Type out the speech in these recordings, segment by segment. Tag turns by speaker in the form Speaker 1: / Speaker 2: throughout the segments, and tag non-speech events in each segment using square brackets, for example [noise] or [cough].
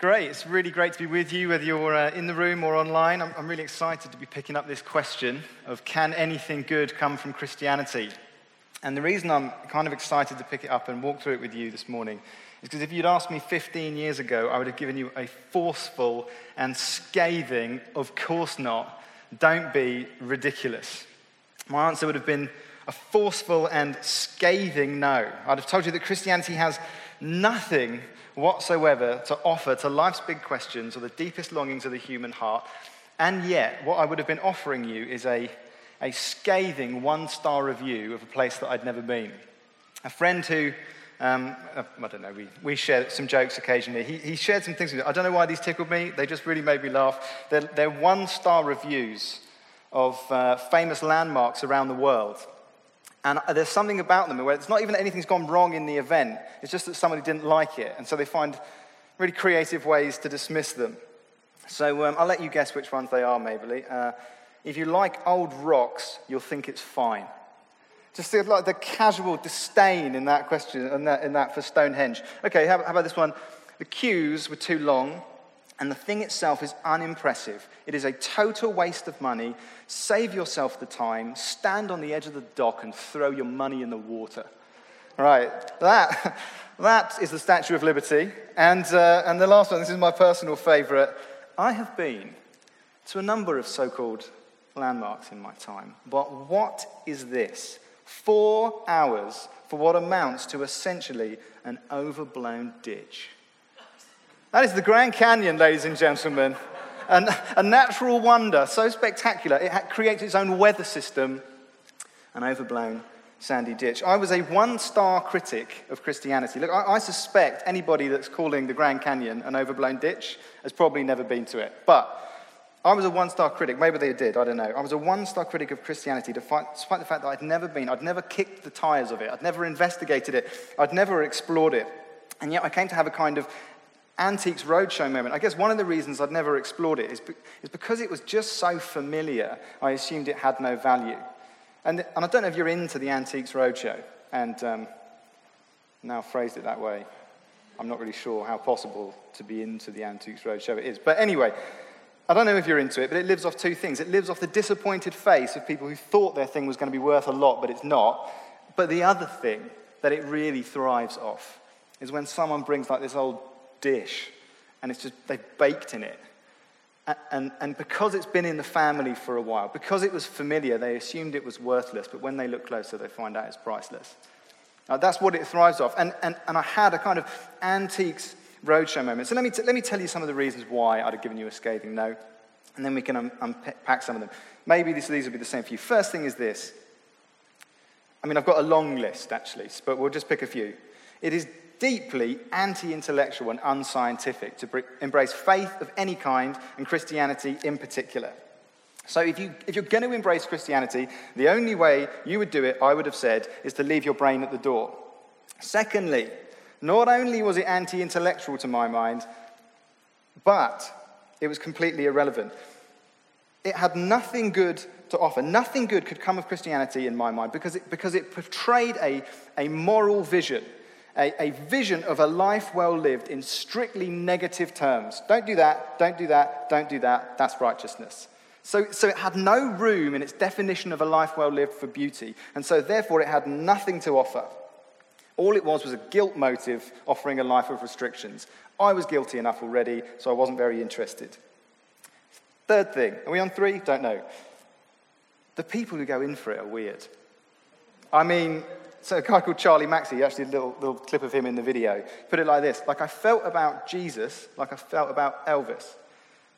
Speaker 1: Great. It's really great to be with you, whether you're uh, in the room or online. I'm, I'm really excited to be picking up this question of can anything good come from Christianity? And the reason I'm kind of excited to pick it up and walk through it with you this morning is because if you'd asked me 15 years ago, I would have given you a forceful and scathing, of course not, don't be ridiculous. My answer would have been a forceful and scathing no. I'd have told you that Christianity has nothing whatsoever to offer to life's big questions or the deepest longings of the human heart. And yet, what I would have been offering you is a, a scathing one star review of a place that I'd never been. A friend who, um, uh, I don't know, we, we share some jokes occasionally. He, he shared some things with me. I don't know why these tickled me, they just really made me laugh. They're, they're one star reviews of uh, famous landmarks around the world. And there's something about them where it's not even that anything's gone wrong in the event, it's just that somebody didn't like it. And so they find really creative ways to dismiss them. So um, I'll let you guess which ones they are, maybe. Uh, if you like old rocks, you'll think it's fine. Just see, like the casual disdain in that question, in that, in that for Stonehenge. Okay, how, how about this one? The queues were too long, and the thing itself is unimpressive. It is a total waste of money. Save yourself the time, stand on the edge of the dock and throw your money in the water. Right, that, [laughs] that is the Statue of Liberty. And, uh, and the last one, this is my personal favorite. I have been to a number of so called landmarks in my time, but what is this? Four hours for what amounts to essentially an overblown ditch. That is the Grand Canyon, ladies and gentlemen. And a natural wonder, so spectacular, it creates its own weather system, an overblown sandy ditch. I was a one star critic of Christianity. Look, I, I, suspect anybody that's calling the Grand Canyon an overblown ditch has probably never been to it. But I was a one star critic. Maybe they did, I don't know. I was a one star critic of Christianity despite the fact that I'd never been, I'd never kicked the tires of it, I'd never investigated it, I'd never explored it. And yet I came to have a kind of Antiques Roadshow moment. I guess one of the reasons I'd never explored it is, be, is because it was just so familiar, I assumed it had no value. And, and I don't know if you're into the Antiques Roadshow, and um, now phrased it that way. I'm not really sure how possible to be into the Antiques Roadshow it is. But anyway, I don't know if you're into it, but it lives off two things. It lives off the disappointed face of people who thought their thing was going to be worth a lot, but it's not. But the other thing that it really thrives off is when someone brings like this old dish, and it's just, they've baked in it. And, and because it's been in the family for a while, because it was familiar, they assumed it was worthless, but when they look closer, they find out it's priceless. Now, that's what it thrives off. And, and, and I had a kind of antiques roadshow moment. So let me, t- let me tell you some of the reasons why I'd have given you a scathing no, and then we can um, um, un- unpack some of them. Maybe this, these will be the same for you. First thing is this. I mean, I've got a long list, actually, but we'll just pick a few. It is deeply anti intellectual and unscientific to embrace faith of any kind and Christianity in particular. So, if, you, if you're going to embrace Christianity, the only way you would do it, I would have said, is to leave your brain at the door. Secondly, not only was it anti intellectual to my mind, but it was completely irrelevant. It had nothing good to offer. Nothing good could come of Christianity in my mind because it, because it portrayed a, a moral vision a, a vision of a life well lived in strictly negative terms. Don't do that, don't do that, don't do that. That's righteousness. So, so it had no room in its definition of a life well lived for beauty, and so therefore it had nothing to offer. All it was was a guilt motive offering a life of restrictions. I was guilty enough already, so I wasn't very interested. Third thing, are we on three? Don't know. The people who go in for it are weird. I mean, so a guy called Charlie Mackesy, actually a little, little clip of him in the video, put it like this like I felt about Jesus like I felt about Elvis.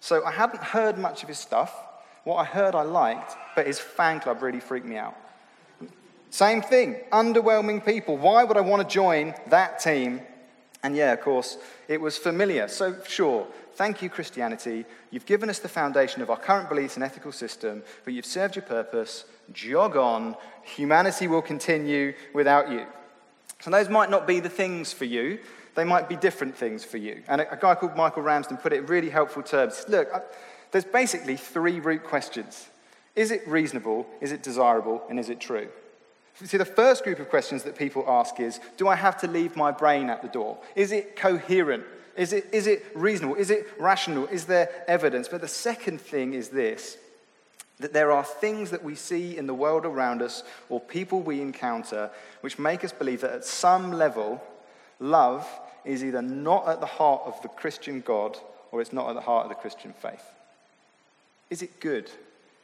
Speaker 1: So I hadn't heard much of his stuff. What I heard I liked, but his fan club really freaked me out. Same thing, underwhelming people. Why would I want to join that team? And yeah, of course, it was familiar. So, sure, thank you, Christianity. You've given us the foundation of our current beliefs and ethical system, but you've served your purpose jog on. Humanity will continue without you. So, those might not be the things for you. They might be different things for you. And a, guy called Michael Ramsden put it in really helpful terms. Look, there's basically three root questions Is it reasonable? Is it desirable? And is it true? See, the first group of questions that people ask is Do I have to leave my brain at the door? Is it coherent? Is it, is it reasonable? Is it rational? Is there evidence? But the second thing is this that there are things that we see in the world around us or people we encounter which make us believe that at some level, love is either not at the heart of the Christian God or it's not at the heart of the Christian faith. Is it good?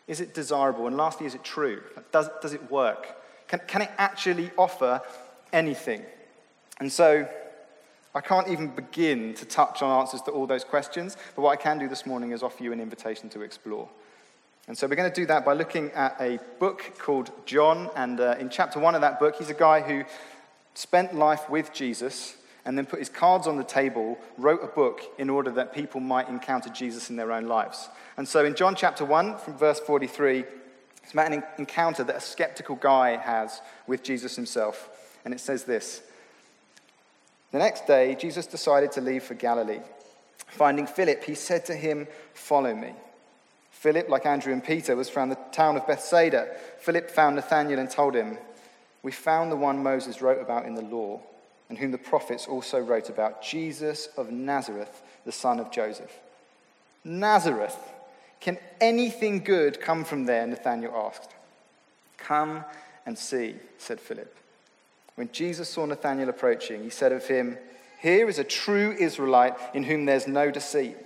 Speaker 1: Is it desirable? And lastly, is it true? Does, does it work? Can, can it actually offer anything? And so, I can't even begin to touch on answers to all those questions, but what I can do this morning is offer you an invitation to explore. And so we're going to do that by looking at a book called John. And uh, in chapter one of that book, he's a guy who spent life with Jesus and then put his cards on the table, wrote a book in order that people might encounter Jesus in their own lives. And so in John chapter 1, from verse 43, it's about an encounter that a skeptical guy has with Jesus himself. And it says this The next day, Jesus decided to leave for Galilee. Finding Philip, he said to him, Follow me. Philip, like Andrew and Peter, was from the town of Bethsaida. Philip found Nathanael and told him, We found the one Moses wrote about in the law, and whom the prophets also wrote about, Jesus of Nazareth, the son of Joseph. Nazareth. Can anything good come from there? Nathanael asked. Come and see, said Philip. When Jesus saw Nathanael approaching, he said of him, Here is a true Israelite in whom there's no deceit.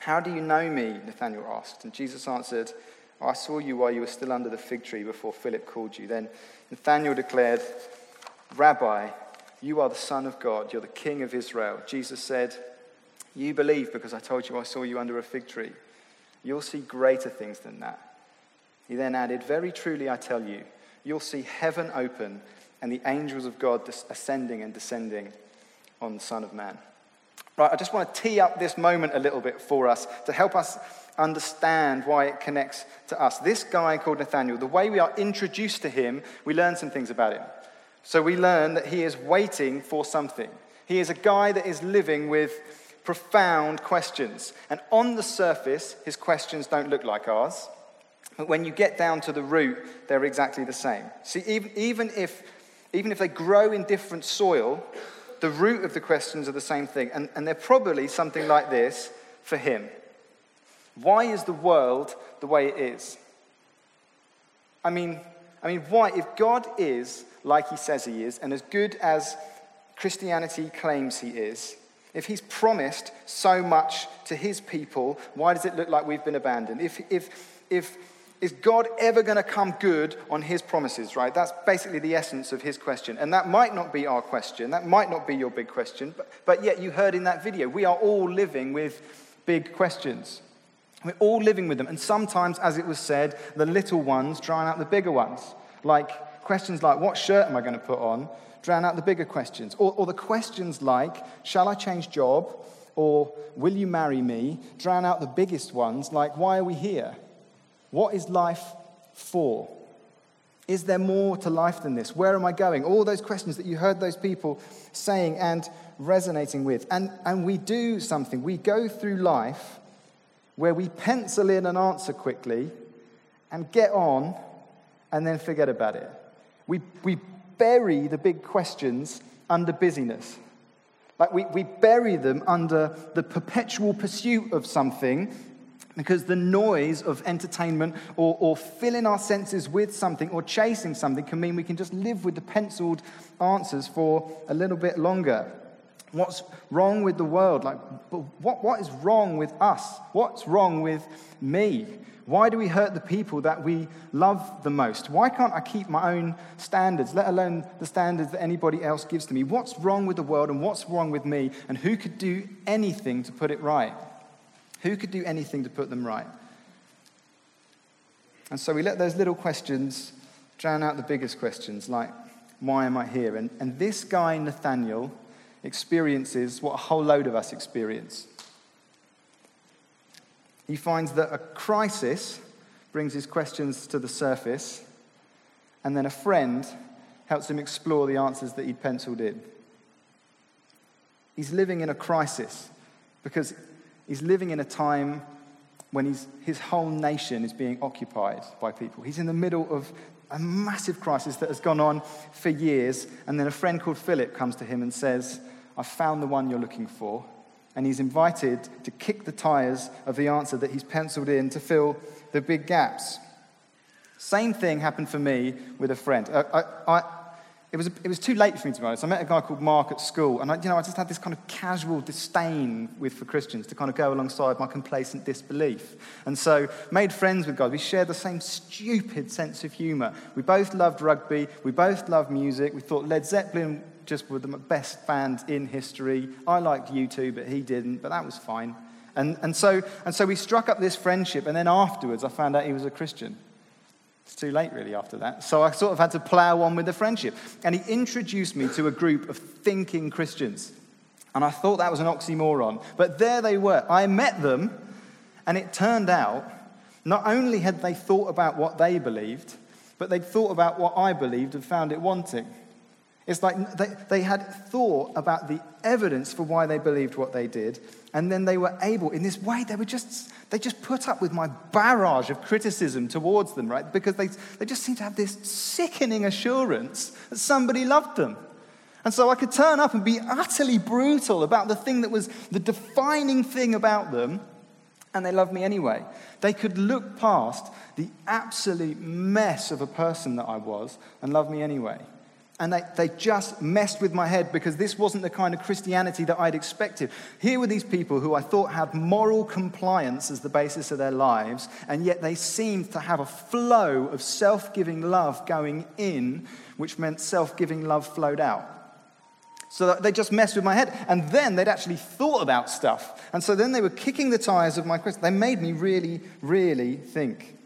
Speaker 1: How do you know me? Nathanael asked. And Jesus answered, I saw you while you were still under the fig tree before Philip called you. Then Nathanael declared, Rabbi, you are the Son of God, you're the King of Israel. Jesus said, You believe because I told you I saw you under a fig tree. You'll see greater things than that. He then added, Very truly I tell you, you'll see heaven open and the angels of God ascending and descending on the Son of Man. Right, I just want to tee up this moment a little bit for us to help us understand why it connects to us. This guy called Nathaniel, the way we are introduced to him, we learn some things about him. So we learn that he is waiting for something. He is a guy that is living with profound questions. And on the surface, his questions don't look like ours. But when you get down to the root, they're exactly the same. See, even, even, if, even if they grow in different soil, the root of the questions are the same thing. And, and they're probably something like this for him Why is the world the way it is? I mean, I mean, why? If God is like he says he is, and as good as Christianity claims he is, if he's promised so much to his people, why does it look like we've been abandoned? If, if, if is God ever going to come good on his promises, right? That's basically the essence of his question. And that might not be our question. That might not be your big question. But, but yet, you heard in that video, we are all living with big questions. We're all living with them. And sometimes, as it was said, the little ones drown out the bigger ones. Like questions like, what shirt am I going to put on? Drown out the bigger questions. Or, or the questions like, shall I change job? Or will you marry me? Drown out the biggest ones like, why are we here? What is life for? Is there more to life than this? Where am I going? All those questions that you heard those people saying and resonating with. And, and we do something. We go through life where we pencil in an answer quickly and get on and then forget about it. We, we bury the big questions under busyness. Like we, we bury them under the perpetual pursuit of something because the noise of entertainment or, or filling our senses with something or chasing something can mean we can just live with the penciled answers for a little bit longer. What's wrong with the world? Like, what, what is wrong with us? What's wrong with me? Why do we hurt the people that we love the most? Why can't I keep my own standards, let alone the standards that anybody else gives to me? What's wrong with the world and what's wrong with me? And who could do anything to put it right? Who could do anything to put them right? And so we let those little questions drown out the biggest questions, like, why am I here? And, and this guy, Nathaniel, experiences what a whole load of us experience. He finds that a crisis brings his questions to the surface, and then a friend helps him explore the answers that he'd penciled in. He's living in a crisis because He's living in a time when his whole nation is being occupied by people. He's in the middle of a massive crisis that has gone on for years. And then a friend called Philip comes to him and says, I've found the one you're looking for. and he's invited to kick the tires of the answer that he's penciled in to fill the big gaps. Same thing happened for me with a friend. I, I, it was, it was too late for me, to be honest. I met a guy called Mark at school, and I, you know, I just had this kind of casual disdain with, for Christians to kind of go alongside my complacent disbelief. And so made friends with God. We shared the same stupid sense of humour. We both loved rugby. We both loved music. We thought Led Zeppelin just were the best band in history. I liked U2, but he didn't, but that was fine. And, and, so, and so we struck up this friendship, and then afterwards I found out he was a Christian. It's too late, really, after that. So I sort of had to plow on with the friendship. And he introduced me to a group of thinking Christians. And I thought that was an oxymoron. But there they were. I met them, and it turned out not only had they thought about what they believed, but they'd thought about what I believed and found it wanting. It's like they, they had thought about the evidence for why they believed what they did, and then they were able, in this way, they were just, they just put up with my barrage of criticism towards them, right? Because they, they just seemed to have this sickening assurance that somebody loved them. And so I could turn up and be utterly brutal about the thing that was the defining thing about them, and they loved me anyway. They could look past the absolute mess of a person that I was and love me anyway. And they, they just messed with my head because this wasn't the kind of Christianity that I'd expected. Here were these people who I thought had moral compliance as the basis of their lives, and yet they seemed to have a flow of self giving love going in, which meant self giving love flowed out. So they just messed with my head. And then they'd actually thought about stuff. And so then they were kicking the tires of my question. They made me really, really think.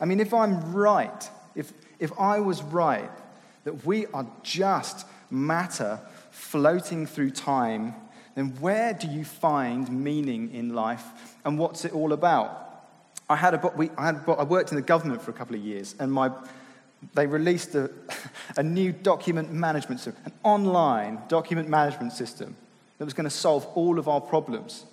Speaker 1: I mean, if I'm right, if, if I was right, that we are just matter floating through time, then where do you find meaning in life and what's it all about? I, had a, we, I, had, I worked in the government for a couple of years, and my, they released a, [laughs] a new document management system, an online document management system that was going to solve all of our problems.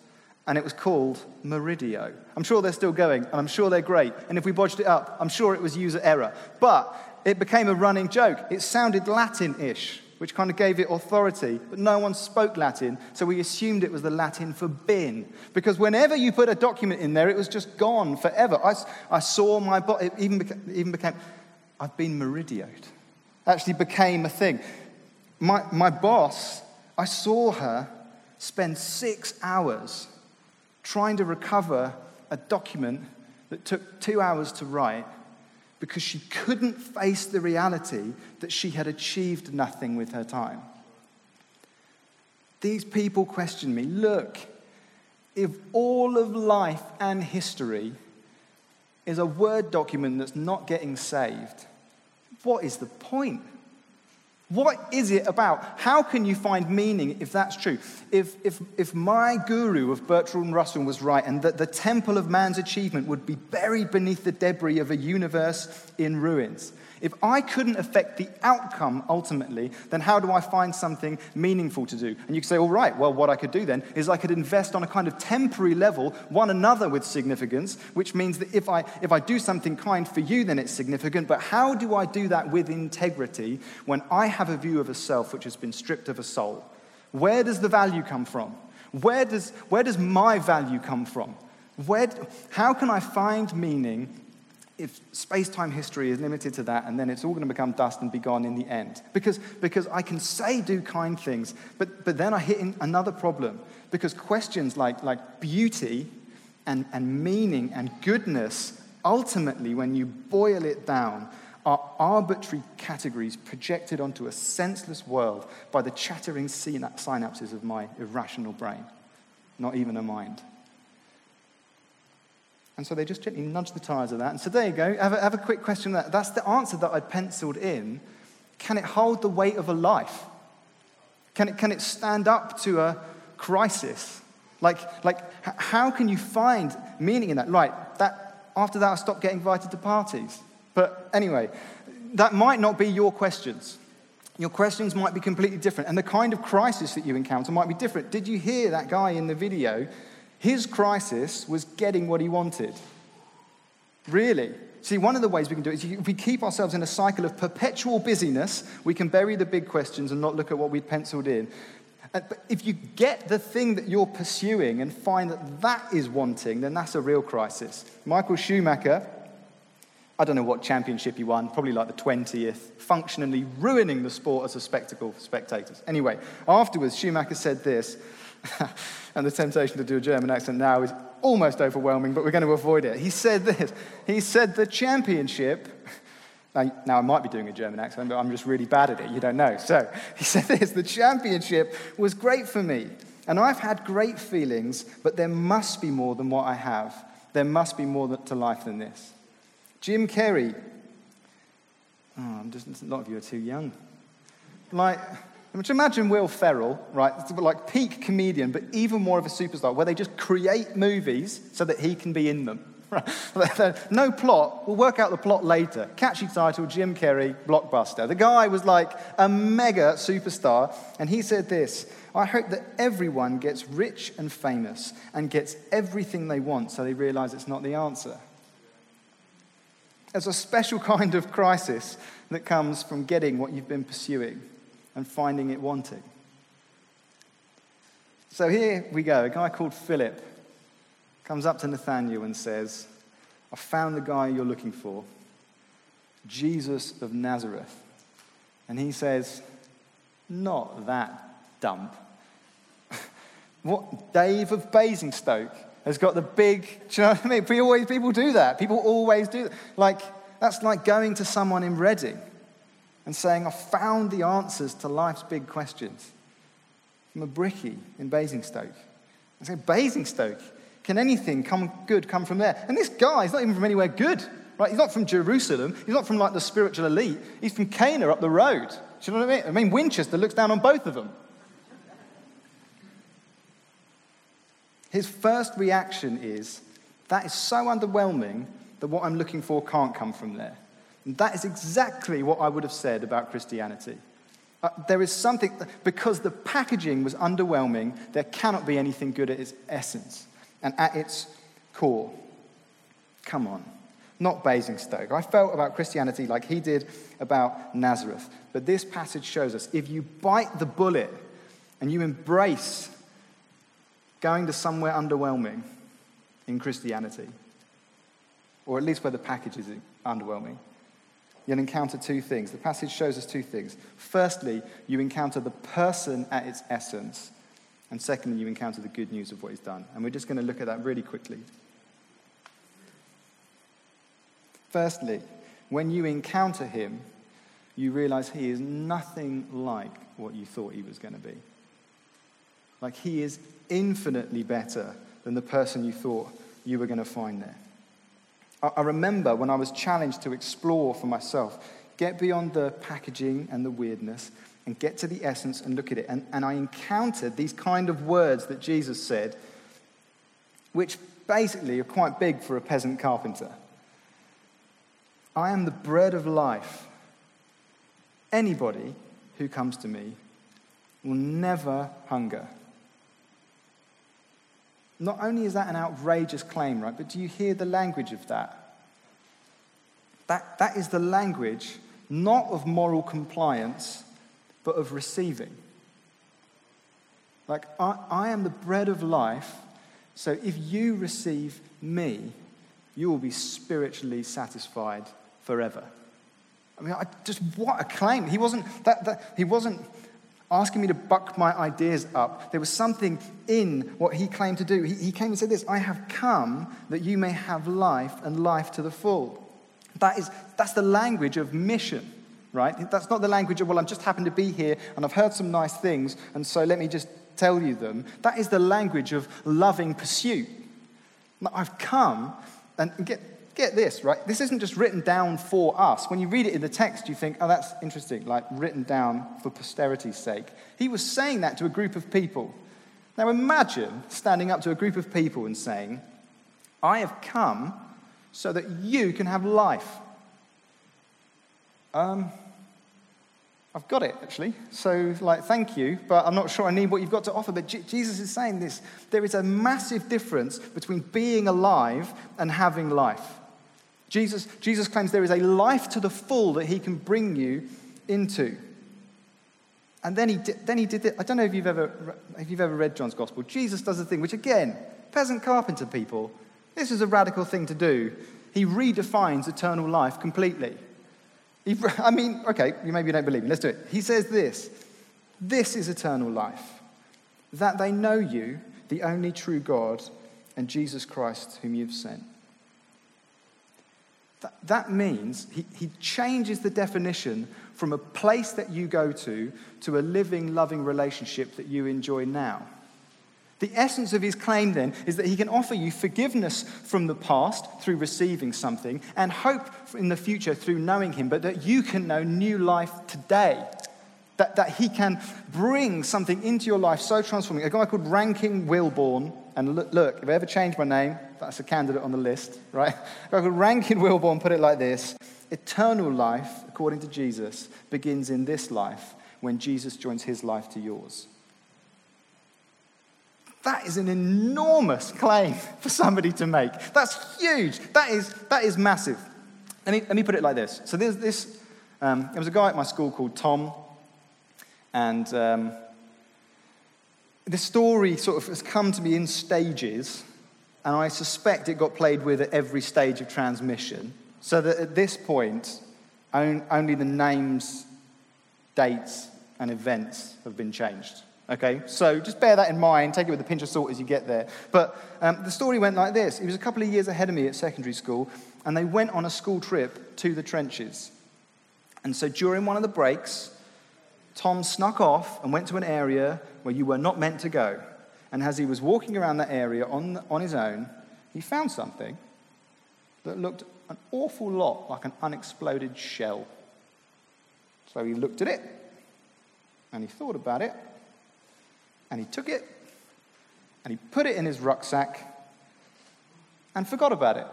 Speaker 1: And it was called Meridio. I'm sure they're still going, and I'm sure they're great. And if we bodged it up, I'm sure it was user error. But it became a running joke. It sounded Latin ish, which kind of gave it authority, but no one spoke Latin, so we assumed it was the Latin for bin. Because whenever you put a document in there, it was just gone forever. I, I saw my body, it even became, even became, I've been meridioed. Actually became a thing. My, my boss, I saw her spend six hours trying to recover a document that took two hours to write because she couldn't face the reality that she had achieved nothing with her time. These people question me look, if all of life and history is a Word document that's not getting saved, what is the point? What is it about? How can you find meaning if that's true? If, if, if my guru of Bertrand Russell was right and that the temple of man's achievement would be buried beneath the debris of a universe in ruins, if I couldn't affect the outcome ultimately, then how do I find something meaningful to do? And you could say, all right, well, what I could do then is I could invest on a kind of temporary level one another with significance, which means that if I, if I do something kind for you, then it's significant. But how do I do that with integrity when I have a view of a self which has been stripped of a soul? Where does the value come from? Where does, where does my value come from? Where, how can I find meaning if space time history is limited to that, and then it's all going to become dust and be gone in the end. Because, because I can say do kind things, but, but then I hit another problem. Because questions like, like beauty and, and meaning and goodness, ultimately, when you boil it down, are arbitrary categories projected onto a senseless world by the chattering synapses of my irrational brain, not even a mind. And so they just gently nudge the tires of that. And so there you go. Have a, have a quick question that. That's the answer that I'd penciled in. Can it hold the weight of a life? Can it, can it stand up to a crisis? Like, like, how can you find meaning in that? Right, that, after that, I stopped getting invited to parties. But anyway, that might not be your questions. Your questions might be completely different, and the kind of crisis that you encounter might be different. Did you hear that guy in the video his crisis was getting what he wanted. Really. See, one of the ways we can do it is if we keep ourselves in a cycle of perpetual busyness, we can bury the big questions and not look at what we'd penciled in. Uh, but if you get the thing that you're pursuing and find that that is wanting, then that's a real crisis. Michael Schumacher, I don't know what championship he won, probably like the 20th, functionally ruining the sport as a spectacle for spectators. Anyway, afterwards, Schumacher said this, [laughs] and the temptation to do a German accent now is almost overwhelming, but we're going to avoid it. He said this He said, The championship [laughs] now, now, I might be doing a German accent, but I'm just really bad at it. You don't know. So [laughs] he said this the championship was great for me. And I've had great feelings, but there must be more than what I have. There must be more to life than this. Jim Carrey. Oh, just, a lot of you are too young. Like, imagine Will Ferrell, right? Like peak comedian, but even more of a superstar, where they just create movies so that he can be in them. [laughs] Right? no plot. We'll work out the plot later. Catchy title, Jim Carrey, blockbuster. The guy was like a mega superstar, and he said this I hope that everyone gets rich and famous and gets everything they want so they realize it's not the answer. There's a special [laughs] kind of crisis that comes from getting what you've been pursuing and finding it wanting. So here we go. A guy called Philip comes up to Nathanael and says, I found the guy you're looking for, Jesus of Nazareth. And he says, Not that dump. [laughs] what, Dave of Basingstoke has got the big, do you know what I mean? People, always, people do that. People always do that. Like, that's like going to someone in Reading and saying, I found the answers to life's big questions from a brickie in Basingstoke. I say, Basingstoke? Can anything come good come from there? And this guy, he's not even from anywhere good, right? He's not from Jerusalem. He's not from like the spiritual elite. He's from Cana up the road. Do you know what I mean? I mean, Winchester looks down on both of them. His first reaction is, that is so underwhelming that what I'm looking for can't come from there. And that is exactly what I would have said about Christianity. Uh, there is something, because the packaging was underwhelming, there cannot be anything good at its essence and at its core. Come on. Not Basingstoke. I felt about Christianity like he did about Nazareth. But this passage shows us if you bite the bullet and you embrace going to somewhere underwhelming in Christianity, or at least where the package is underwhelming, you'll encounter two things. The passage shows us two things. Firstly, you encounter the person at its essence, and secondly, you encounter the good news of what he's done. And we're just going to look at that really quickly. Firstly, when you encounter him, you realize he is nothing like what you thought he was going to be. Like he is infinitely better than the person you thought you were going to find there. I remember when I was challenged to explore for myself, get beyond the packaging and the weirdness and get to the essence and look at it. And, and I encountered these kind of words that Jesus said, which basically are quite big for a peasant carpenter. I am the bread of life. Anybody who comes to me will never hunger. Not only is that an outrageous claim, right, but do you hear the language of that? That, that is the language not of moral compliance, but of receiving. Like, I, I am the bread of life, so if you receive me, you will be spiritually satisfied forever. I mean, I just what a claim. He wasn't, that, that, he wasn't asking me to buck my ideas up. There was something in what he claimed to do. He, he came and said this I have come that you may have life and life to the full. That is, that's the language of mission right? That's not the language of, well, I'm just happened to be here and I've heard some nice things, and so let me just tell you them. That is the language of loving pursuit. I've come, and get, get this, right? This isn't just written down for us. When you read it in the text, you think, oh, that's interesting, like written down for posterity's sake. He was saying that to a group of people. Now imagine standing up to a group of people and saying, I have come so that you can have life. Um, I've got it, actually. So, like, thank you, but I'm not sure I need what you've got to offer. But J- Jesus is saying this there is a massive difference between being alive and having life. Jesus, Jesus claims there is a life to the full that he can bring you into. And then he did, then he did it. I don't know if you've, ever, if you've ever read John's Gospel. Jesus does a thing, which again, peasant carpenter people, this is a radical thing to do. He redefines eternal life completely. He, [laughs] I mean, okay, you maybe don't believe me. Let's do it. He says this This is eternal life, that they know you, the only true God, and Jesus Christ, whom you've sent. That, that means he, he changes the definition from a place that you go to to a living, loving relationship that you enjoy now. The essence of his claim then is that he can offer you forgiveness from the past through receiving something and hope in the future through knowing him, but that you can know new life today. That, that he can bring something into your life so transforming. A guy called Rankin Wilbourne, and look, look, if I ever change my name, that's a candidate on the list, right? A guy called Rankin Wilbourne put it like this Eternal life, according to Jesus, begins in this life when Jesus joins his life to yours. That is an enormous claim for somebody to make. That's huge. That is, that is massive. Let me, let me put it like this. So there's this, um, there was a guy at my school called Tom, and um, the story sort of has come to me in stages, and I suspect it got played with at every stage of transmission, so that at this point, only the names, dates, and events have been changed. Okay, so just bear that in mind. Take it with a pinch of salt as you get there. But um, the story went like this. it was a couple of years ahead of me at secondary school, and they went on a school trip to the trenches. And so during one of the breaks, Tom snuck off and went to an area where you were not meant to go. And as he was walking around that area on, on his own, he found something that looked an awful lot like an unexploded shell. So he looked at it and he thought about it and he took it and he put it in his rucksack and forgot about it.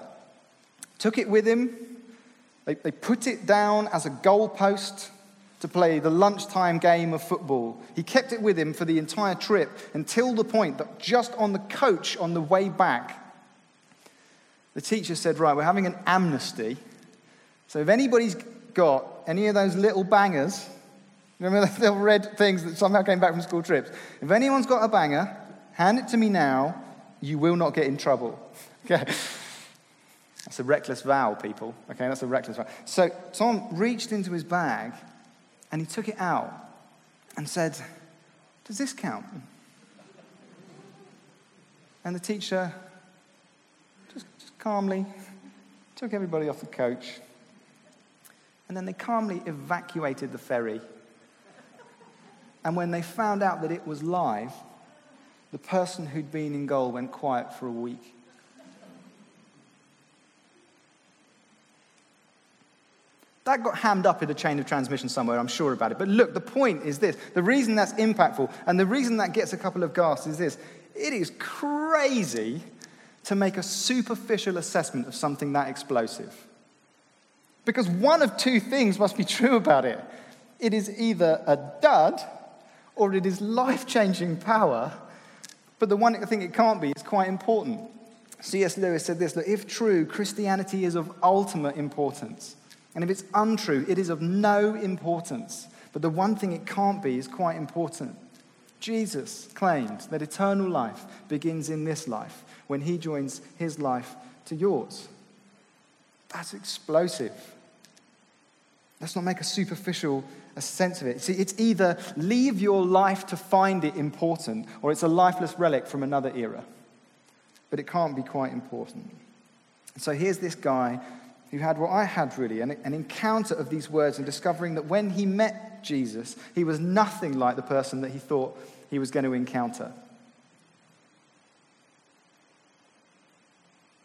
Speaker 1: Took it with him. They, they put it down as a goalpost to play the lunchtime game of football. He kept it with him for the entire trip until the point that just on the coach on the way back, the teacher said, Right, we're having an amnesty. So if anybody's got any of those little bangers, [laughs] Remember the little red things that somehow came back from school trips? If anyone's got a banger, hand it to me now. You will not get in trouble. [laughs] Okay? That's a reckless vow, people. Okay, that's a reckless vow. So Tom reached into his bag and he took it out and said, Does this count? And the teacher just, just calmly took everybody off the coach. And then they calmly evacuated the ferry and when they found out that it was live, the person who'd been in goal went quiet for a week. That got hammed up in the chain of transmission somewhere, I'm sure about it. But look, the point is this the reason that's impactful and the reason that gets a couple of gasps is this it is crazy to make a superficial assessment of something that explosive. Because one of two things must be [laughs] true about it it is either a dud or it is life changing power. But the one thing it can't be is quite important. C.S. Lewis said this Look, if true, Christianity is of ultimate importance. And if it's untrue, it is of no importance. But the one thing it can't be is quite important. Jesus claimed that eternal life begins in this life when he joins his life to yours. That's explosive. Let's not make a superficial a sense of it. See, it's either leave your life to find it important, or it's a lifeless relic from another era. But it can't be quite important. So here's this guy who had what I had really an, an encounter of these words and discovering that when he met Jesus, he was nothing like the person that he thought he was going to encounter.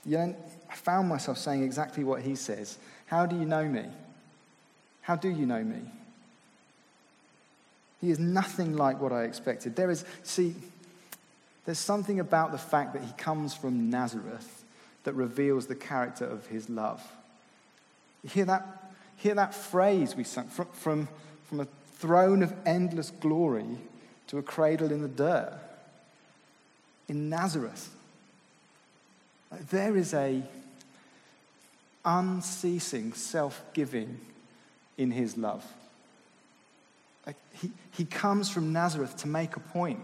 Speaker 1: You know, I found myself saying exactly what he says. How do you know me? How do you know me? He is nothing like what I expected. There is, see, there's something about the fact that he comes from Nazareth that reveals the character of his love. You hear that, hear that phrase we sung from, from, from a throne of endless glory to a cradle in the dirt. In Nazareth, there is a unceasing self giving in his love. Like he, he comes from Nazareth to make a point.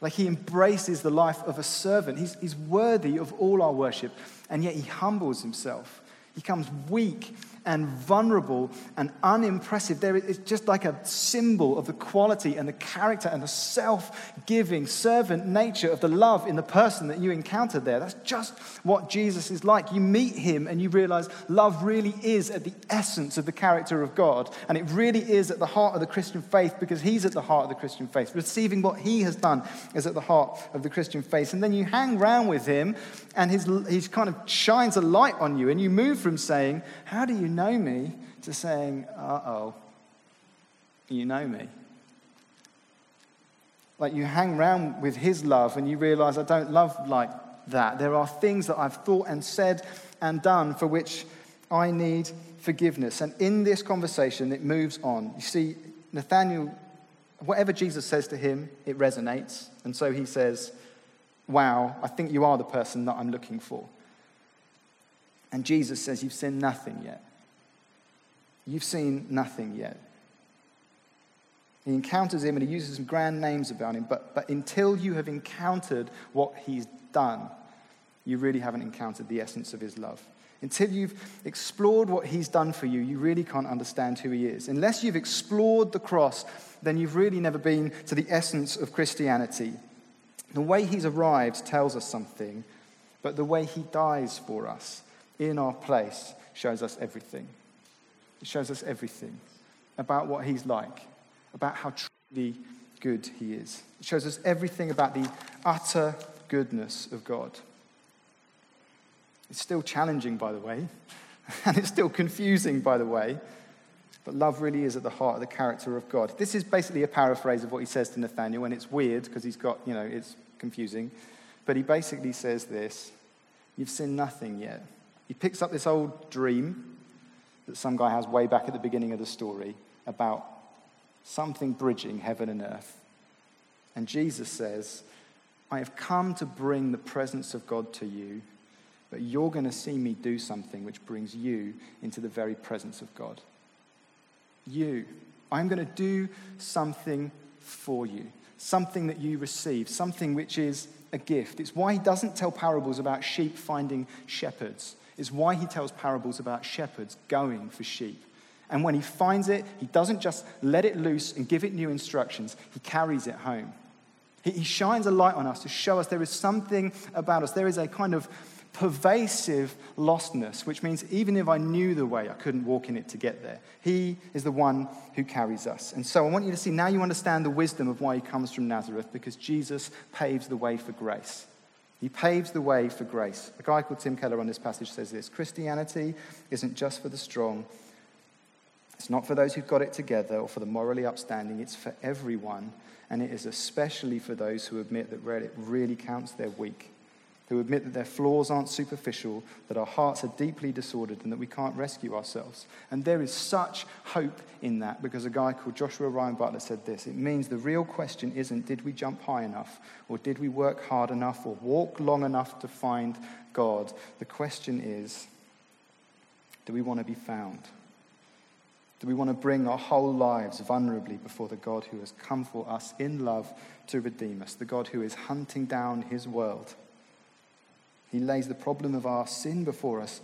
Speaker 1: Like he embraces the life of a servant. He's, he's worthy of all our worship, and yet he humbles himself. He comes weak and vulnerable and unimpressive. There is just like a symbol of the quality and the character and the self giving servant nature of the love in the person that you encounter there. That's just what Jesus is like. You meet him and you realize love really is at the essence of the character of God. And it really is at the heart of the Christian faith because he's at the heart of the Christian faith. Receiving what he has done is at the heart of the Christian faith. And then you hang around with him and his, he kind of shines a light on you and you move from saying, How do you know me? to saying, Uh oh, you know me. Like you hang around with his love and you realize I don't love like that. There are things that I've thought and said and done for which I need forgiveness. And in this conversation, it moves on. You see, Nathaniel, whatever Jesus says to him, it resonates. And so he says, Wow, I think you are the person that I'm looking for. And Jesus says, You've seen nothing yet. You've seen nothing yet. He encounters him and he uses some grand names about him, but, but until you have encountered what he's done, you really haven't encountered the essence of his love. Until you've explored what he's done for you, you really can't understand who he is. Unless you've explored the cross, then you've really never been to the essence of Christianity. The way he's arrived tells us something, but the way he dies for us in our place shows us everything. It shows us everything about what he's like, about how truly good he is. It shows us everything about the utter goodness of God. It's still challenging, by the way, [laughs] and it's still confusing, by the way. But love really is at the heart of the character of God. This is basically a paraphrase of what he says to Nathaniel, and it's weird because he's got, you know, it's confusing. But he basically says this You've seen nothing yet. He picks up this old dream that some guy has way back at the beginning of the story about something bridging heaven and earth. And Jesus says, I have come to bring the presence of God to you, but you're going to see me do something which brings you into the very presence of God. You. I'm going to do something for you, something that you receive, something which is a gift. It's why he doesn't tell parables about sheep finding shepherds is why he tells parables about shepherds going for sheep. And when he finds it, he doesn't just let it loose and give it new instructions, he carries it home. He shines a light on us to show us there is something about us. There is a kind of pervasive lostness, which means even if I knew the way, I couldn't walk in it to get there. He is the one who carries us. And so I want you to see now you understand the wisdom of why he comes from Nazareth, because Jesus paves the way for grace. He paves the way for grace. A guy called Tim Keller on this passage says this Christianity isn't just for the strong, it's not for those who've got it together or for the morally upstanding, it's for everyone. And it is especially for those who admit that it really counts they're weak who admit that their flaws aren't superficial, that our hearts are deeply disordered, and that we can't rescue ourselves. And there is such hope in that because a guy called Joshua Ryan Butler said this it means the real question isn't did we jump high enough, or did we work hard enough, or walk long enough to find God. The question is do we want to be found? Do we want to bring our whole lives vulnerably before the God who has come for us in love to redeem us, the God who is hunting down his world? He lays the problem of our sin before us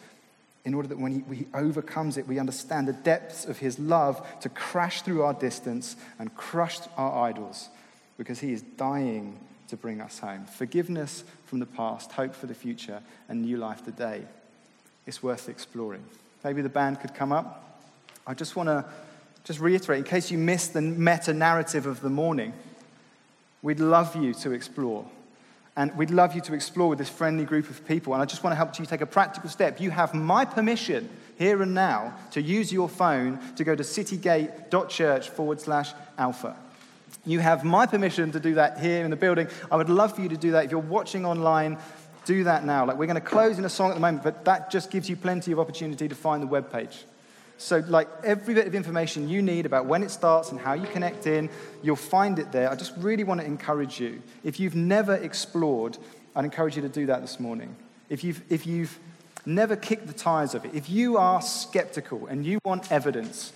Speaker 1: in order that when he, he, overcomes it, we understand the depths of his love to crash through our distance and crush our idols because he is dying to bring us home. Forgiveness from the past, hope for the future, and new life today. It's worth exploring. Maybe the band could come up. I just want to just reiterate, in case you missed the meta narrative of the morning, we'd love you to explore and we'd love you to explore with this friendly group of people. And I just want to help you take a practical step. You have my permission here and now to use your phone to go to citygate.church forward slash alpha. You have my permission to do that here in the building. I would love for you to do that. If you're watching online, do that now. Like we're going to close in a song at the moment, but that just gives you plenty of opportunity to find the web page. So, like every bit of information you need about when it starts and how you connect in, you'll find it there. I just really want to encourage you. If you've never explored, I'd encourage you to do that this morning. If you've, if you've never kicked the tires of it, if you are skeptical and you want evidence,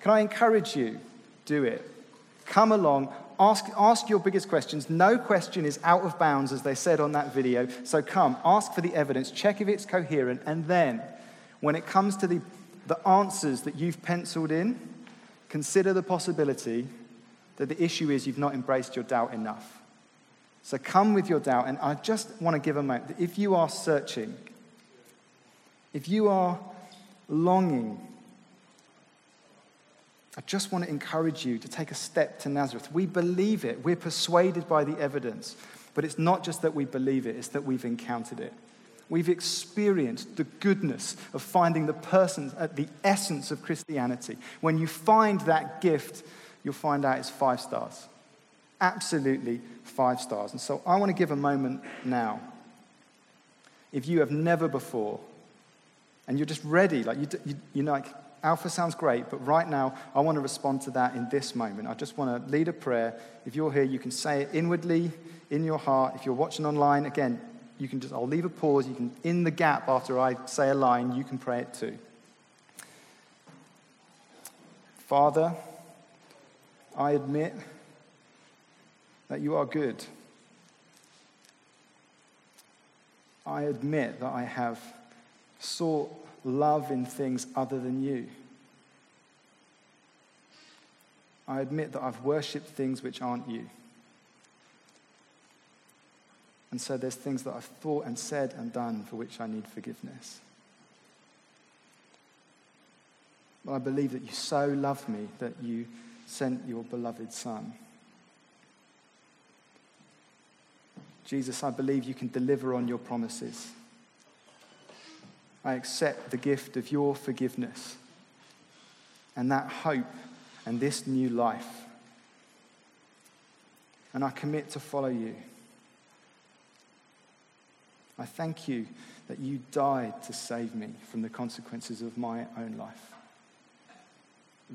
Speaker 1: can I encourage you? Do it. Come along, ask, ask your biggest questions. No question is out of bounds, as they said on that video. So come, ask for the evidence, check if it's coherent, and then when it comes to the, the answers that you've penciled in, consider the possibility that the issue is you've not embraced your doubt enough. So come with your doubt, and I just want to give a moment that if you are searching, if you are longing I just want to encourage you to take a step to Nazareth. We believe it, we're persuaded by the evidence. But it's not just that we believe it, it's that we've encountered it. We've experienced the goodness of finding the person at the essence of Christianity. When you find that gift, you'll find out it's five stars. Absolutely five stars. And so I want to give a moment now. If you have never before, and you're just ready, like you, you, you're like, Alpha sounds great, but right now, I want to respond to that in this moment. I just want to lead a prayer. If you're here, you can say it inwardly in your heart. If you're watching online, again, you can just, I'll leave a pause. You can, in the gap after I say a line, you can pray it too. Father, I admit that you are good. I admit that I have sought love in things other than you. I admit that I've worshipped things which aren't you. And so there's things that I've thought and said and done for which I need forgiveness. But I believe that you so loved me that you sent your beloved Son. Jesus, I believe you can deliver on your promises. I accept the gift of your forgiveness and that hope and this new life. And I commit to follow you. I thank you that you died to save me from the consequences of my own life,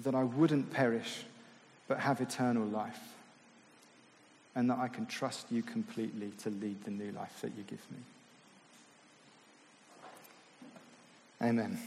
Speaker 1: that I wouldn't perish but have eternal life, and that I can trust you completely to lead the new life that you give me. Amen.